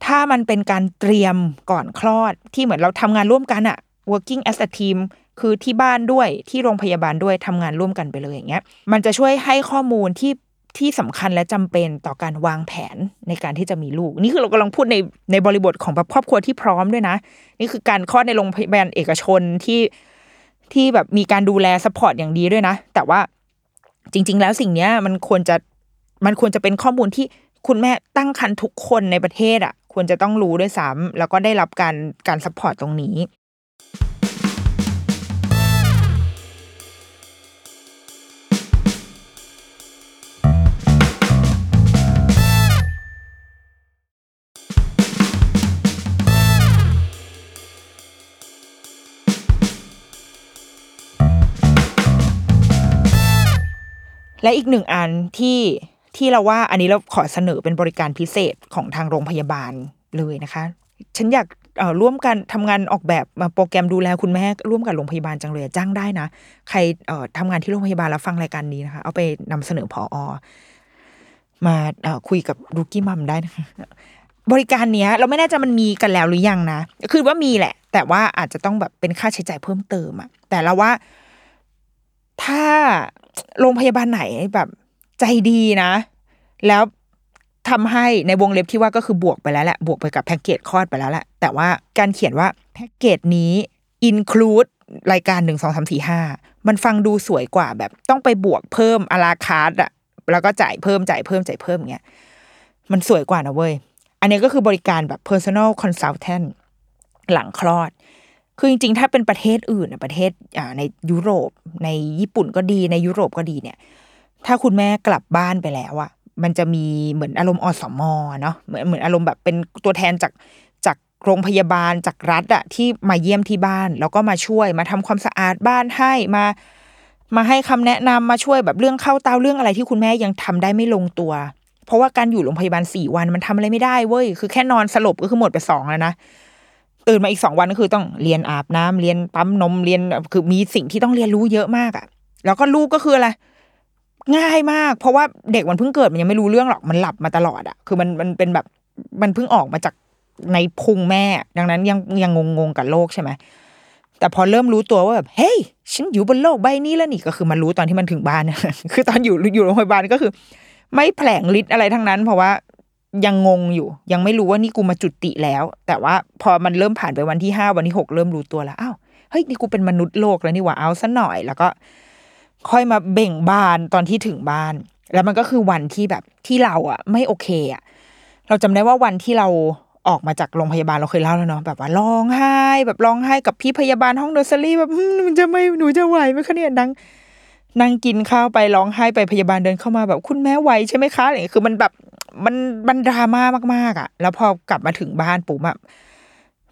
ถ้ามันเป็นการเตรียมก่อนคลอดที่เหมือนเราทำงานร่วมกันอะ working as a team คือที่บ้านด้วยที่โรงพยาบาลด้วยทำงานร่วมกันไปเลยอย่างเงี้ยมันจะช่วยให้ข้อมูลที่ที่สำคัญและจำเป็นต่อการวางแผนในการที่จะมีลูก นี่คือเรากำลังพูดในในบริบทของแบบครอบครัวที่พร้อมด้วยนะ นี่คือการคลอดในโรงพยาบาลเอกชนที่ที่แบบมีการดูแล support อย่างดีด้วยนะ แต่ว่าจริง ๆ แล้วสิ่งเนี้ยมันควรจะมันควรจะเป็นข้อมูลที่คุณแม่ตั้งครรภ์ทุกคนในประเทศอะ ควรจะต้องรู้ด้วยซ้ำแล้วก็ได้รับการการ support ตรงนี้ และอีกหนึ่งอันที่ที่เราว่าอันนี้เราขอเสนอเป็นบริการพิเศษของทางโรงพยาบาลเลยนะคะ ฉันอยากร่วมกันทำงานออกแบบมาโปรแกรมดูแลคุณแม่ร่วมกับโรงพยาบาลจังเลยจ้างได้นะ ใครเอ่อทำงานที่โรงพยาบาลแล้วฟังรายการนี้นะคะ เอาไปนำเสนอพออมาอ่อคุยกับลูกี้มัมได้นะคะบริการเนี้ย เราไม่แน่ใจมันมีกันแล้วหรือยังนะคือว่ามีแหละ แต่ว่าอาจจะต้องแบบเป็นค่าใช้จ่ายเพิ่มเติมอะแต่เราว่าถ้า โรงพยาบาลไหนแบบใจดีนะ แล้วทำให้ในวงเล็บที่ว่าก็คือบวกไปแล้วแหละบวกไปกับแพ็กเกจคลอดไปแล้วแหละแต่ว่าการเขียนว่าแพ็กเกจนี้ include รายการหนึ่งสองสามสี่ห้ามันฟังดูสวยกว่าแบบต้องไปบวกเพิ่มอาราคาร์ดอะแล้วก็จ่ายเพิ่มจ่ายเพิ่มจ่ายเพิ่มเงี้ยมันสวยกว่านะเว้ย อันนี้ก็คือบริการแบบ personal consultant หลังคลอด คือจริงๆ ถ้าเป็นประเทศอื่นประเทศในยุโรป ในญี่ปุ่นก็ดีในยุโรปก็ดีเนี่ย ถ้าคุณแม่กลับบ้านไปแล้วอะมันจะมีเหมือนอารมณ์อสมอเนาะเหมือนเหมือนอารมณ์แบบเป็นตัวแทนจากจากโรงพยาบาลจากรัฐอะที่มาเยี่ยมที่บ้าน แล้วก็มาช่วยมาทำความสะอาดบ้านให้มา มาให้คำแนะนำมาช่วยแบบเรื่องเข้าเตาเรื่องอะไรที่คุณแม่ยังทำได้ไม่ลงตัว เพราะว่าการอยู่โรงพยาบาลสี่วันมันทำอะไรไม่ได้เว้ยคือแค่นอนสลบก็คือหมดไปสองแล้วนะ ตื่นมาอีกสองวันก็คือต้องเรียนอาบน้ำเรียนปั๊มนมเรียนคือมีสิ่งที่ต้องเรียนรู้เยอะมากอะ่ะ แล้วก็ลูกก็คืออะไรง่ายมาก เพราะว่าเด็กมันเพิ่งเกิดมันยังไม่รู้เรื่องหรอกมันหลับมาตลอดอะ่ะ คือมันมันเป็นแบบมันเพิ่งออกมาจากในพุงแม่ ดังนั้นยังยังงงงๆกับโลกใช่ไหมแต่พอเริ่มรู้ตัวว่าแบบเฮ้ยฉันอยู่บนโลกใบนี้แล้วนี่ก็คือมันรู้ตอนที่มันถึงบ้าน คือตอนอยู่อยู่โรงพยาบาลก็คือ ไม่แผลงฤทธิ์อะไรทั้งนั้น เพราะว่า ยังงงอยู่ ยังไม่รู้ว่านี่กูมาจุติแล้ว แต่ว่าพอมันเริ่มผ่านไปวันที่ห้าวันที่หกเริ่มรู้ตัวแล้วอ้าวเฮ้ยนี่กูเป็นมนุษย์โลกแล้วนี่หว่าเอาซะหน่อยแล้วก็ ค่อยมาเบ่งบานตอนที่ถึงบ้าน แล้วมันก็คือวันที่แบบที่เราอะไม่โอเคอะเราจำได้ว่าวันที่เราออกมาจากโรงพยาบาลเราเคยเล่าแล้วเนาะแบบว่าร้องไห้ แบบร้องไห้กับพี่พยาบาลห้องเดอร์ซรี่แบบหนูจะไม่หนูจะไหวไหมคะเนี่ยนั่งนั่งกินข้าวไปร้องไห้ไปพยาบาลเดินเข้ามาแบบคุณแม่ไหวใช่ไหมคะอะไรคือมันแบบ มันมันดราม่ามากๆ อะ แล้วพอกลับมาถึงบ้านปุ๊บอะ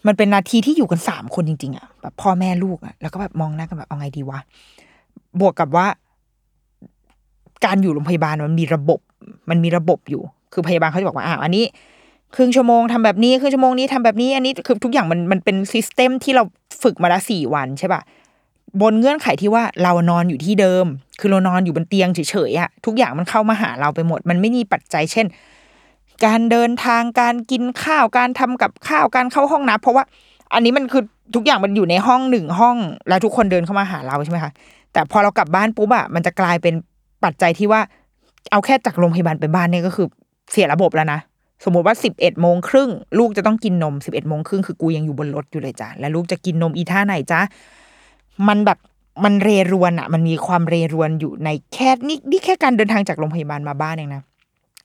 มันเป็นนาทีที่อยู่กันสามคนจริง ๆ อะแบบพ่อแม่ลูกอะแล้วก็แบบมองหน้ากันแบบเอาไงดีวะบวกกับว่า การอยู่โรงพยาบาลมันมีระบบ มันมีระบบอยู่ คือพยาบาลเขาจะบอกว่าอ่าอันนี้ครึ่งชั่วโมงทำแบบนี้ครึ่งชั่วโมงนี้ทำแบบนี้ อันนี้คือทุกอย่างมันมันเป็นซิสเต็มที่เราฝึกมาละสี่วันใช่ป่ะบนเงื่อนไขที่ว่าเรานอนอยู่ที่เดิม คือเรานอนอยู่บนเตียงเฉยๆอะทุกอย่างมันเข้ามาหาเราไปหมด มันไม่มีปัจจัยเช่น การเดินทางการกินข้าวการทำกับข้าวการเข้าห้องน้ำเพราะว่าอันนี้มันคือทุกอย่างมันอยู่ในห้องหนึ่งห้อง แล้วทุกคนเดินเข้ามาหาเราใช่ไหมคะแต่พอเรากลับบ้านปุ๊บอะมันจะกลายเป็นปัจจัยที่ว่า เอาแค่จากโรงพยาบาลไปบ้านเนี่ยก็คือเสียระบบแล้วนะสมมติว่าสิบเอ็ดโมงครึ่งลูกจะต้องกินนมสิบเอ็ดโมงครึ่งคือกูยังอยู่บนรถอยู่เลยจ้ะแล้วลูกจะกินนมอีท่าไหนจ้ะมันแบบมันเรรวนอะมันมีความเรรวนอยู่ในแค่นี่นี่แค่การเดินทางจากโรงพยาบาลมาบ้านเองนะ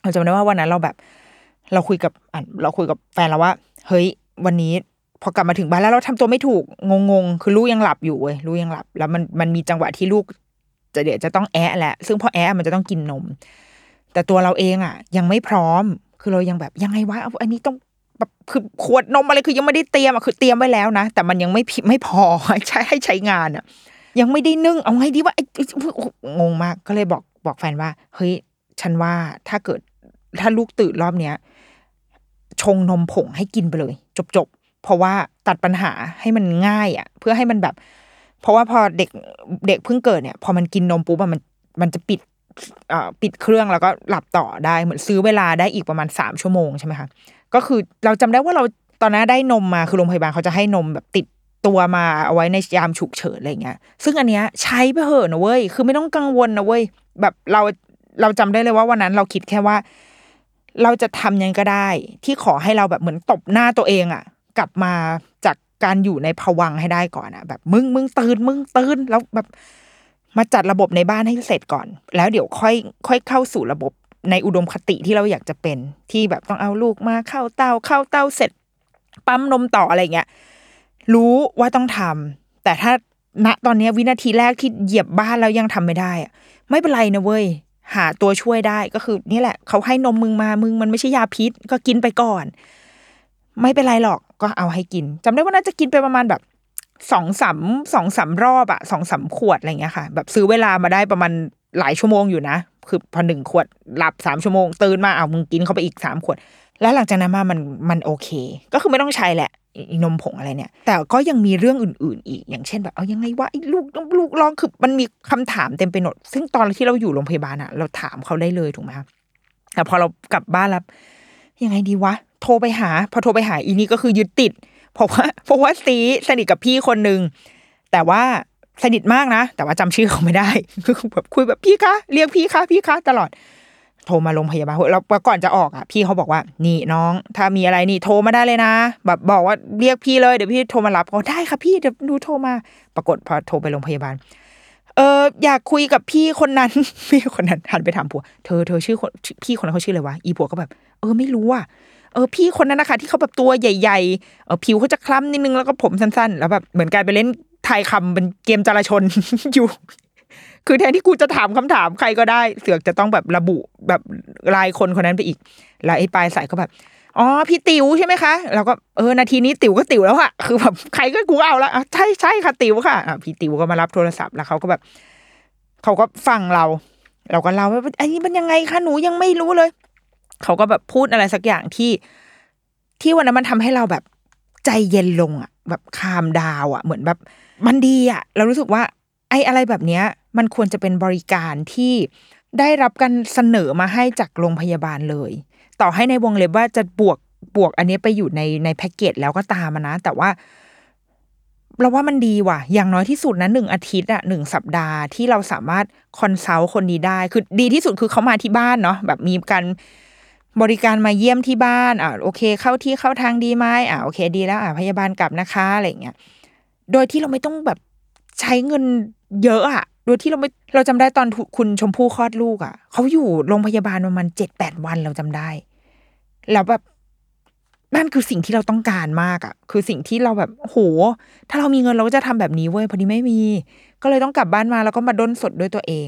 เราจำได้ว่าวันนั้นเราแบบ เราคุยกับอะเราคุยกับแฟนเราว่า เฮ้ย วันนี้พอกลับมาถึงบ้านแล้วเราทำตัวไม่ถูกงงๆ คือลูกยังหลับอยู่เว้ยลูกยังหลับ แล้วมันมันมีจังหวะที่ลูก จะเดี๋ยวจะต้องแอะแหละ ซึ่งพอแอะมันจะต้องกินนม แต่ตัวเราเองอะ ยังไม่พร้อม คือเรายังแบบยังไงวะอันนี้ต้องแบบคือขวดนมอะไรคือยังไม่ได้เตรียมอะคือเตรียมไว้แล้วนะ แต่มันยังไม่ไม่พอใช้ให้ใช้งานอะ ยังไม่ได้นึ่งเอาไงดีว่างงมากก็เลยบอกบอกแฟนว่า เฮ้ยฉันว่าถ้าเกิดถ้าลูกตื่นรอบเนี้ย ชงนมผงให้กินไปเลย จบๆ เพราะว่าตัดปัญหาให้มันง่ายอะ เพื่อให้มันแบบ เพราะว่าพอเด็กเด็กเพิ่งเกิดเนี่ย พอมันกินนมปุ๊บมันมันจะปิดอ่อปิดเครื่องแล้วก็หลับต่อได้เหมือนซื้อเวลาได้อีกประมาณสามชั่วโมงใช่ไหมคะก็คือเราจำได้ว่าเราตอนนั้นได้นมมาคือโรงพยาบาลเขาจะให้นมแบบติดตัวมาเอาไว้ในยามฉุกเฉินอะไรเงี้ย ซึ่งอันเนี้ยใช้ไปเหอะนะเว้ย คือไม่ต้องกังวลนะเว้ย แบบเราเราจำได้เลยว่าวันนั้นเราคิดแค่ว่า เราจะทำยังไงก็ได้ ที่ขอให้เราแบบเหมือนตบหน้าตัวเองอะกลับมาจากการอยู่ในภวังให้ได้ก่อนอะแบบมึงมึงตื่นมึงตื่นแล้วแบบมาจัดระบบในบ้านให้เสร็จก่อน แล้วเดี๋ยวค่อย ค่อยเข้าสู่ระบบในอุดมคติที่เราอยากจะเป็น ที่แบบต้องเอาลูกมาเข้าเต้าเข้าเต้าเสร็จ ปั๊มนมต่ออะไรเงี้ยรู้ว่าต้องทำแต่ถ้าณตอนนี้วินาทีแรกที่เหยียบบ้านแล้วยังทำไม่ได้อะไม่เป็นไรนะเว้ย หาตัวช่วยได้ก็คือนี่แหละ เขาให้นมมึงมามึงมันไม่ใช่ยาพิษ ก็กินไปก่อน ไม่เป็นไรหรอกก็เอาให้กินจำได้ว่าน่าจะกินไปประมาณแบบสองสามสองสามรอบอะสองสามขวดอะไรเงี้ยค่ะ แบบซื้อเวลามาได้ประมาณหลายชั่วโมงอยู่นะ คือพอหนึ่งขวดหลับสามชั่วโมงตื่นมาเอามึงกินเข้าไปอีกสามขวด แล้วหลังจากนั้นมามันมันโอเค ก็คือไม่ต้องใช้แหละนมผงอะไรเนี่ย แต่ก็ยังมีเรื่องอื่น ๆ อีก อย่างเช่นแบบเอายังไงวะไอ้ลูกลูกร้องคือมันมีคำถามเต็มไปหมดซึ่งตอนที่เราอยู่โรงพยาบาลอะเราถามเขาได้เลยถูกไหมคะแต่พอเรากลับบ้านแล้วยังไงดีวะ โทรไปหา พอโทรไปหาอีนี่ก็คือยึดติดเพราะว่าเพราะว่าซีสนิทกับพี่คนหนึ่งแต่ว่าสนิทมากนะ แต่ว่าจำชื่อเขาไม่ได้คือแบบคุยแบบพี่คะเรียกพี่คะพี่คะตลอด โทรมาโรงพยาบาลแล้วก่อนจะออกอะพี่เขาบอกว่านี่น้อง ถ้ามีอะไรนี่โทรมาได้เลยนะ แบบบอกว่าเรียกพี่เลยเดี๋ยวพี่โทรมารับก็ได้ค่ะพี่เดี๋ยวดูโทรมาปรากฏพอโทรไปโรงพยาบาล เอออยากคุยกับพี่คนนั้น พี่คนนั้นหันไปถามผัว เธอเธอชื่อคนพี่คนนั้นเขาชื่ออะไรวะอีผัวก็แบบ เออไม่รู้อะเออพี่คนนั้นนะคะที่เขาแบบตัวใหญ่ๆเออผิวเขาจะคล้ำนิดนึงแล้วก็ผมสั้นๆ แล้วแบบเหมือนกลายไปเล่นทายคำเป็นเกมจราชนอยู่ คือแทนที่กูจะถามคำถามใครก็ได้ เสือกจะต้องแบบระบุแบบรายคนคนนั้นไปอีก แล้วไอ้ปลายสายก็แบบอ๋อพี่ติ๋วใช่ไหมคะเราก็เออนาทีนี้ติ๋วก็ติ๋วแล้วอะคือแบบใครก็กูเอาละใช่ใช่ค่ะติ๋วค่ะอะพี่ติ๋วก็มารับโทรศัพท์แล้วเขาก็แบบเขาก็ฟังเรา เราก็เล่าว่าอันนี้มันยังไงคะหนูยังไม่รู้เลยเขาก็แบบพูดอะไรสักอย่างที่ ที่วันนั้นมันทำให้เราแบบใจเย็นลงอะแบบคามดาวอะเหมือนแบบ มันดีอะเรารู้สึกว่า ไอ้อะไรแบบเนี้ย มันควรจะเป็นบริการที่ได้รับการเสนอมาให้จากโรงพยาบาลเลย ต่อให้ในวงเล็บว่าจะบวกบวกอันนี้ไปอยู่ในในแพ็กเกจแล้วก็ตามนะ แต่ว่าเราว่ามันดีว่ะ อย่างน้อยที่สุดนะหนึ่งอาทิตย์อะหนึ่งสัปดาห์ที่เราสามารถคอนซัลท์คนนี้ได้ คือดีที่สุดคือเขามาที่บ้านเนาะแบบมีการบริการมาเยี่ยมที่บ้านอ่าโอเค เข้าที่เข้าทางดีไหมอ่าโอเคดีแล้วอ่าพยาบาลกลับนะคะอะไรเงี้ยโดยที่เราไม่ต้องแบบใช้เงินเยอะอะ โดยที่เราไม่เราจำได้ตอนคุณชมพู่คลอดลูกอะเขาอยู่โรงพยาบาลประมาณเจ็ดแปดวันเราจำได้ แล้วแบบนั่นคือสิ่งที่เราต้องการมากอะคือสิ่งที่เราแบบโห ถ้าเรามีเงินเราก็จะทำแบบนี้เว้ยพอดีไม่มี ก็เลยต้องกลับบ้านมาแล้วก็มาด้นสดด้วยตัวเอง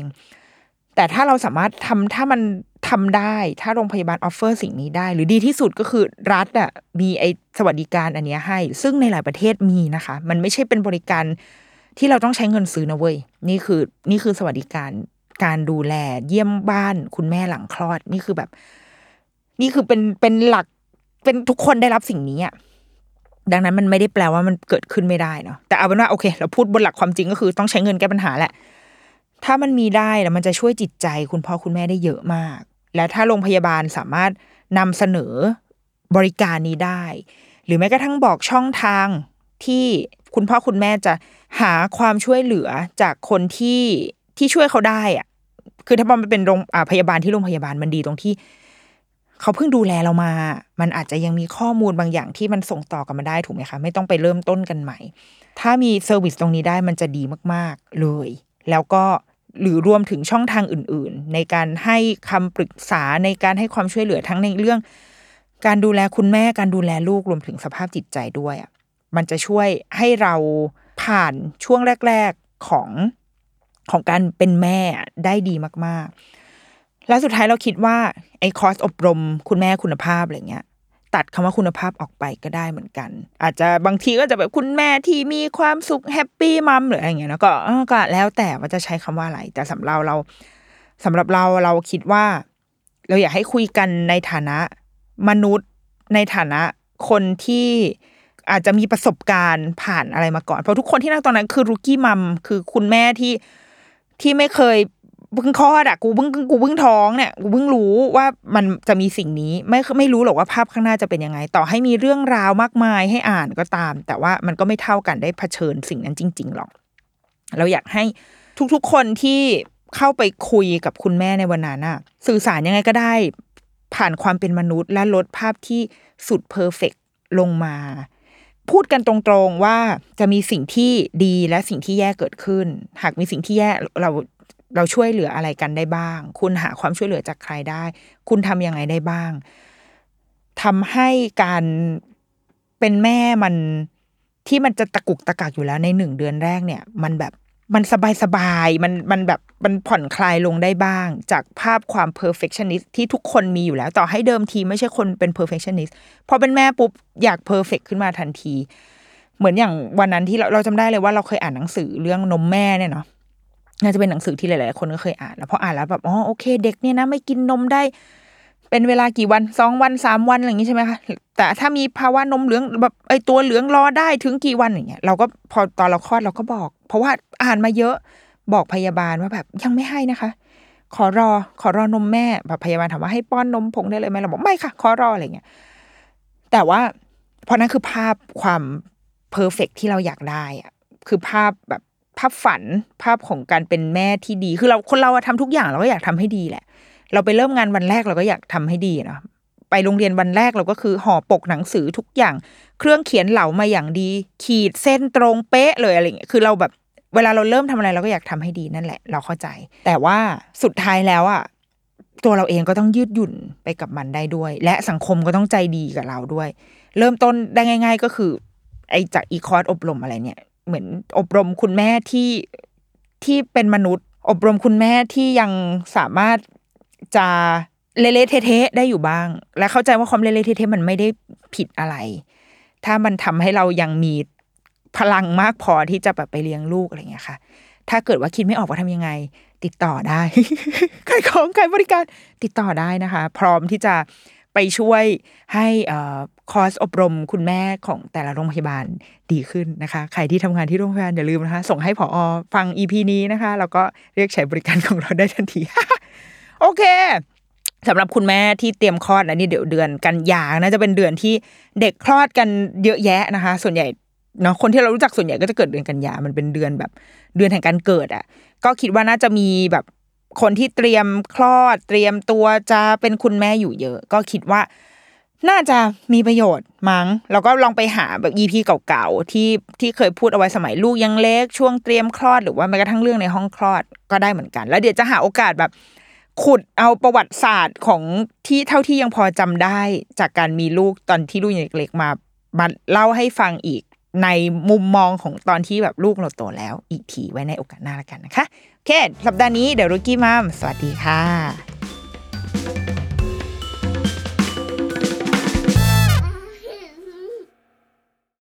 แต่ถ้าเราสามารถทำถ้ามันทำได้ ถ้าโรงพยาบาลออฟเฟอร์สิ่งนี้ได้ หรือดีที่สุดก็คือรัฐอะมีไอสวัสดิการอันนี้ให้ ซึ่งในหลายประเทศมีนะคะ มันไม่ใช่เป็นบริการ ที่เราต้องใช้เงินซื้อนะเว้ยนี่คือนี่คือสวัสดิการการดูแลเยี่ยมบ้านคุณแม่หลังคลอดนี่คือแบบ นี่คือเป็นเป็นหลักเป็นทุกคนได้รับสิ่งนี้อะดังนั้นมันไม่ได้แปลว่ามันเกิดขึ้นไม่ได้เนาะแต่เอาเป็นว่าโอเค เราพูดบนหลักความจริงก็คือต้องใช้เงินแก้ปัญหาแหละ ถ้ามันมีได้แล้วมันจะช่วยจิตใจคุณพ่อคุณแม่ได้เยอะมาก และถ้าโรงพยาบาลสามารถนำเสนอบริการนี้ได้ หรือแม้กระทั่งบอกช่องทางที่คุณพ่อคุณแม่จะ หาความช่วยเหลือจากคนที่ที่ช่วยเขาได้อะคือถ้ามันเป็นโรงพยาบาลที่โรงพยาบาลมันดีตรงที่ เขาเพิ่งดูแลเรามา มันอาจจะยังมีข้อมูลบางอย่างที่มันส่งต่อกันมาได้ถูกไหมคะ ไม่ต้องไปเริ่มต้นกันใหม่ ถ้ามี service ตรงนี้ได้มันจะดีมาก ๆ เลย แล้วก็หรือรวมถึงช่องทางอื่น ๆ ในการให้คำปรึกษาในการให้ความช่วยเหลือทั้งในเรื่อง การดูแลคุณแม่การดูแลลูกรวมถึงสภาพจิตใจด้วยอะมันจะช่วยให้เรา ผ่านช่วงแรก ๆของของการเป็นแม่ได้ดีมาก ๆ แล้วสุดท้ายเราคิดว่าไอ้คอร์สอบรมคุณแม่คุณภาพอะไรเงี้ยตัดคำว่าคุณภาพออกไปก็ได้เหมือนกัน อาจจะบางทีก็จะแบบคุณแม่ที่มีความสุขแฮปปี้มัมหรืออะไรเงี้ยนะก็ก็แล้วแต่ว่าจะใช้คำว่าอะไร แต่สำหรับเราสำหรับเราเราคิดว่า เราอยากให้คุยกันในฐานะมนุษย์ในฐานะคนที่ อาจจะมีประสบการณ์ผ่านอะไรมาก่อน เพราะทุกคนที่นั่งตอนนั้นคือรุกี้มัมคือคุณแม่ที่ที่ไม่เคยเพิ่งคลอดอะกูเพิ่งกูเพิ่งท้องเนี่ยกูเพิ่งรู้ว่ามันจะมีสิ่งนี้ไม่ไม่รู้หรอกว่าภาพข้างหน้าจะเป็นยังไง ต่อให้มีเรื่องราวมากมายให้อ่านก็ตาม แต่ว่ามันก็ไม่เท่ากันได้เผชิญสิ่งนั้นจริง ๆ หรอก เราอยากให้ทุกๆคนที่เข้าไปคุยกับคุณแม่ในวันนั้นอะสื่อสารยังไงก็ได้ ผ่านความเป็นมนุษย์และลดภาพที่สุดเพอร์เฟกลงมา พูดกันตรงๆว่าจะมีสิ่งที่ดีและสิ่งที่แย่เกิดขึ้น หากมีสิ่งที่แย่เราเราช่วยเหลืออะไรกันได้บ้าง คุณหาความช่วยเหลือจากใครได้ คุณทำยังไงได้บ้าง ทำให้การเป็นแม่มันที่มันจะตะกุกตะกักอยู่แล้วในหนึ่งเดือนแรกเนี่ย มันแบบ มันสบายสบายมันมันแบบมันผ่อนคลายลงได้บ้าง จากภาพความ perfectionist ที่ทุกคนมีอยู่แล้ว ต่อให้เดิมทีไม่ใช่คนเป็น perfectionist พอเป็นแม่ปุ๊บอยาก perfect ขึ้นมาทันที เหมือนอย่างวันนั้นที่เราเราจำได้เลยว่าเราเคยอ่านหนังสือเรื่องนมแม่เนี่ยเนาะน่าจะเป็นหนังสือที่หลาย ๆ คนก็เคยอ่านแล้วพออ่านแล้วแบบอ๋อโอเค เด็กเนี่ยนะไม่กินนมได้ เป็นเวลากี่วันสองวันสามวันอะไรอย่างงี้ใช่ไหมคะแต่ถ้ามีภาวะนมเหลืองแบบไอตัวเหลืองรอได้ถึงกี่วันอย่างเงี้ยเราก็พอตอนเราคลอดเราก็บอก เพราะว่าอ่านมาเยอะบอกพยาบาลว่าแบบยังไม่ให้นะคะ ขอรอขอรอนมแม่แบบพยาบาลถามว่าให้ป้อนนมผงได้เลยไหมเราบอกไม่ค่ะ ขอรออะไรเงี้ยแต่ว่าเพราะนั่นคือภาพความเพอร์เฟกที่เราอยากได้อะคือภาพแบบภาพฝันภาพของการเป็นแม่ที่ดี คือเราคนเราอะทำทุกอย่างเราก็อยากทำให้ดีแหละ เราไปเริ่มงานวันแรกเราก็อยากทำให้ดีเนาะไปโรงเรียนวันแรกเราก็คือห่อปกหนังสือทุกอย่าง เครื่องเขียนเหลามาอย่างดี ขีดเส้นตรงเป๊ะเลยอะไรเงี้ยคือเราแบบเวลาเราเริ่มทำอะไรเราก็อยากทำให้ดีนั่นแหละ เราเข้าใจ แต่ว่าสุดท้ายแล้วอะตัวเราเองก็ต้องยืดหยุ่นไปกับมันได้ด้วย และสังคมก็ต้องใจดีกับเราด้วย เริ่มต้นได้ง่าย ๆ ก็คือ ไอจากอีคอร์สอบรมอะไรเนี่ย เหมือนอบรมคุณแม่ที่ที่เป็นมนุษย์ อบรมคุณแม่ที่ยังสามารถ จะเละเทะได้อยู่บ้าง และเข้าใจว่าความเละเทะมันไม่ได้ผิดอะไร ถ้ามันทำให้เรายังมีพลังมากพอที่จะแบบไปเลี้ยงลูกอะไรเงี้ยค่ะ ถ้าเกิดว่าคิดไม่ออกว่าทำยังไง ติดต่อได้ขายของขายบริการติดต่อได้นะคะ พร้อมที่จะไปช่วยให้คอร์สอบรมคุณแม่ของแต่ละโรงพยาบาลดีขึ้นนะคะ ใครที่ทำงานที่โรงพยาบาลอย่าลืมนะคะ ส่งให้ผออฟัง EP นี้นะคะ แล้วก็เรียกใช้บริการของเราได้ทันที โอเคสำหรับคุณแม่ที่เตรียมคลอดนะนี่เดี๋ยวเดือนกันยาน่าจะเป็นเดือนที่เด็กคลอดกันเยอะแยะนะคะ ส่วนใหญ่เนาะคนที่เรารู้จักส่วนใหญ่ก็จะเกิดเดือนกันยา มันเป็นเดือนแบบเดือนแห่งการเกิดอะ่ะ ก็คิดว่าน่าจะมีแบบคนที่เตรียมคลอด เตรียมตัวจะเป็นคุณแม่อยู่เยอะ ก็คิดว่าน่าจะมีประโยชน์มั้ง แล้วก็ลองไปหาแบบ EP เก่าๆที่ที่เคยพูดเอาไว้สมัยลูกยังเล็กช่วงเตรียมคลอดหรือว่าแม้กระทั่งเรื่องในห้องคลอดก็ได้เหมือนกัน แล้วเดี๋ยวจะหาโอกาสแบบ ขุดเอาประวัติศาสตร์ของที่เท่าที่ยังพอจำได้จากการมีลูกตอนที่ลูกยังเล็กๆมามาเล่าให้ฟังอีกในมุมมองของตอนที่แบบลูกเราโตแล้ว อีกทีไว้ในโอกาสหน้าละกันนะคะโอเค สัปดาห์นี้เดี๋ยวรุกี้มัมสวัสดีค่ะ